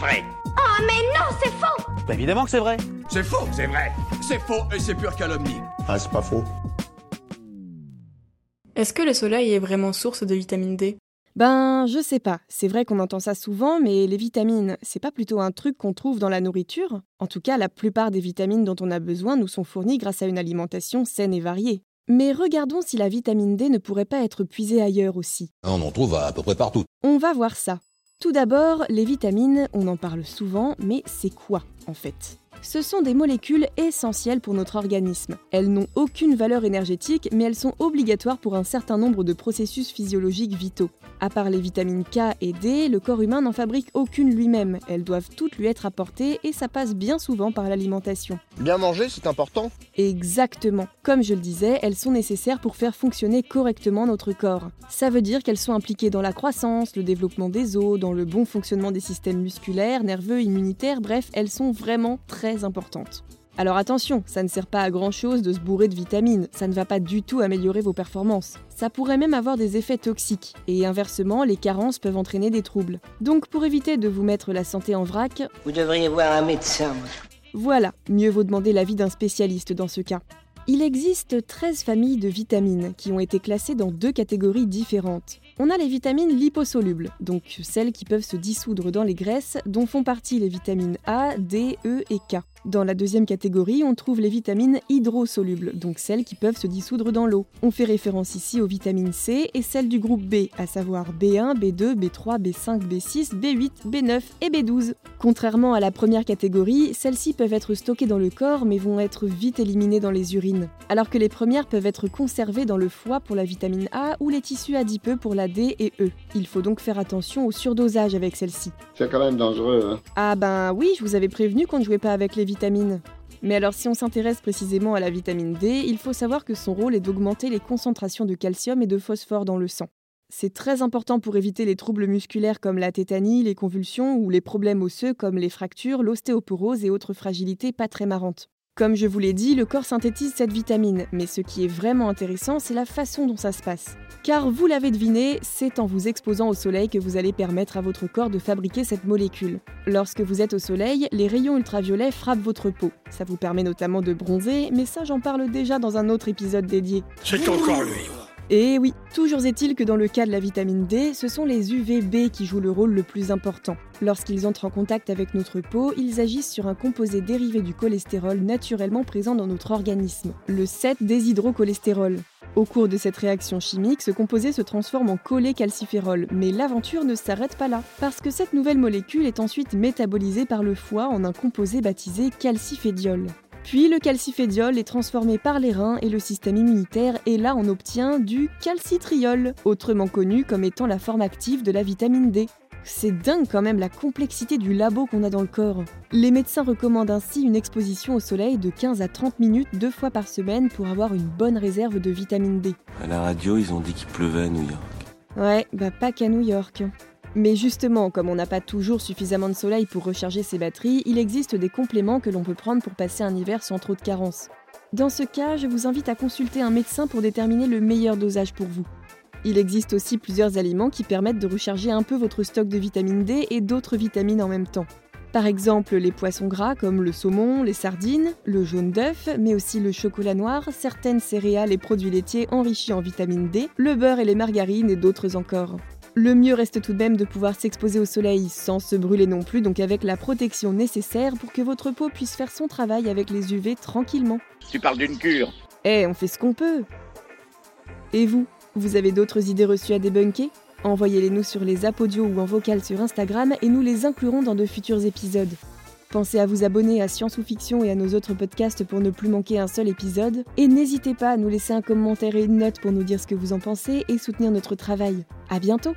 vrai. Oh mais non, c'est faux Bah évidemment que c'est vrai. C'est faux, c'est vrai. C'est faux et c'est pure calomnie. Ah, c'est pas faux. Est-ce que le soleil est vraiment source de vitamine D? Ben, je sais pas. C'est vrai qu'on entend ça souvent, mais les vitamines, c'est pas plutôt un truc qu'on trouve dans la nourriture? En tout cas, la plupart des vitamines dont on a besoin nous sont fournies grâce à une alimentation saine et variée. Mais regardons si la vitamine D ne pourrait pas être puisée ailleurs aussi. On en trouve à peu près partout. On va voir ça. Tout d'abord, les vitamines, on en parle souvent, mais c'est quoi en fait? Ce sont des molécules essentielles pour notre organisme. Elles n'ont aucune valeur énergétique, mais elles sont obligatoires pour un certain nombre de processus physiologiques vitaux. À part les vitamines K et D, le corps humain n'en fabrique aucune lui-même. Elles doivent toutes lui être apportées et ça passe bien souvent par l'alimentation. Bien manger, c'est important? Exactement. Comme je le disais, elles sont nécessaires pour faire fonctionner correctement notre corps. Ça veut dire qu'elles sont impliquées dans la croissance, le développement des os, dans le bon fonctionnement des systèmes musculaires, nerveux, immunitaires, bref, elles sont vraiment très importante. Alors attention, ça ne sert pas à grand chose de se bourrer de vitamines, ça ne va pas du tout améliorer vos performances. Ça pourrait même avoir des effets toxiques, et inversement, les carences peuvent entraîner des troubles. Donc pour éviter de vous mettre la santé en vrac, vous devriez voir un médecin. Voilà, mieux vaut demander l'avis d'un spécialiste dans ce cas. Il existe 13 familles de vitamines qui ont été classées dans deux catégories différentes. On a les vitamines liposolubles, donc celles qui peuvent se dissoudre dans les graisses, dont font partie les vitamines A, D, E et K. Dans la deuxième catégorie, on trouve les vitamines hydrosolubles, donc celles qui peuvent se dissoudre dans l'eau. On fait référence ici aux vitamines C et celles du groupe B, à savoir B1, B2, B3, B5, B6, B8, B9 et B12. Contrairement à la première catégorie, celles-ci peuvent être stockées dans le corps mais vont être vite éliminées dans les urines, alors que les premières peuvent être conservées dans le foie pour la vitamine A ou les tissus adipeux pour la D et E. Il faut donc faire attention au surdosage avec celles-ci. C'est quand même dangereux. Hein. Ah ben oui, je vous avais prévenu qu'on ne jouait pas avec les vitamines. Mais alors si on s'intéresse précisément à la vitamine D, il faut savoir que son rôle est d'augmenter les concentrations de calcium et de phosphore dans le sang. C'est très important pour éviter les troubles musculaires comme la tétanie, les convulsions ou les problèmes osseux comme les fractures, l'ostéoporose et autres fragilités pas très marrantes. Comme je vous l'ai dit, le corps synthétise cette vitamine, mais ce qui est vraiment intéressant, c'est la façon dont ça se passe. Car vous l'avez deviné, c'est en vous exposant au soleil que vous allez permettre à votre corps de fabriquer cette molécule. Lorsque vous êtes au soleil, les rayons ultraviolets frappent votre peau. Ça vous permet notamment de bronzer, mais ça j'en parle déjà dans un autre épisode dédié. C'est encore lui. Et oui, toujours est-il que dans le cas de la vitamine D, ce sont les UVB qui jouent le rôle le plus important. Lorsqu'ils entrent en contact avec notre peau, ils agissent sur un composé dérivé du cholestérol naturellement présent dans notre organisme, le 7-déshydrocholestérol. Au cours de cette réaction chimique, ce composé se transforme en cholécalciférol, mais l'aventure ne s'arrête pas là, parce que cette nouvelle molécule est ensuite métabolisée par le foie en un composé baptisé calcifédiol. Puis le calcifédiol est transformé par les reins et le système immunitaire et là on obtient du calcitriol, autrement connu comme étant la forme active de la vitamine D. C'est dingue quand même la complexité du labo qu'on a dans le corps. Les médecins recommandent ainsi une exposition au soleil de 15 à 30 minutes deux fois par semaine pour avoir une bonne réserve de vitamine D. À la radio, ils ont dit qu'il pleuvait à New York. Ouais, bah pas qu'à New York. Mais justement, comme on n'a pas toujours suffisamment de soleil pour recharger ses batteries, il existe des compléments que l'on peut prendre pour passer un hiver sans trop de carences. Dans ce cas, je vous invite à consulter un médecin pour déterminer le meilleur dosage pour vous. Il existe aussi plusieurs aliments qui permettent de recharger un peu votre stock de vitamine D et d'autres vitamines en même temps. Par exemple, les poissons gras comme le saumon, les sardines, le jaune d'œuf, mais aussi le chocolat noir, certaines céréales et produits laitiers enrichis en vitamine D, le beurre et les margarines et d'autres encore. Le mieux reste tout de même de pouvoir s'exposer au soleil sans se brûler non plus, donc avec la protection nécessaire pour que votre peau puisse faire son travail avec les UV tranquillement. Tu parles d'une cure Eh, on fait ce qu'on peut Et vous Vous avez d'autres idées reçues à débunker? Envoyez-les nous sur les apodios ou en vocal sur Instagram et nous les inclurons dans de futurs épisodes. Pensez à vous abonner à Science ou Fiction et à nos autres podcasts pour ne plus manquer un seul épisode. Et n'hésitez pas à nous laisser un commentaire et une note pour nous dire ce que vous en pensez et soutenir notre travail. À bientôt!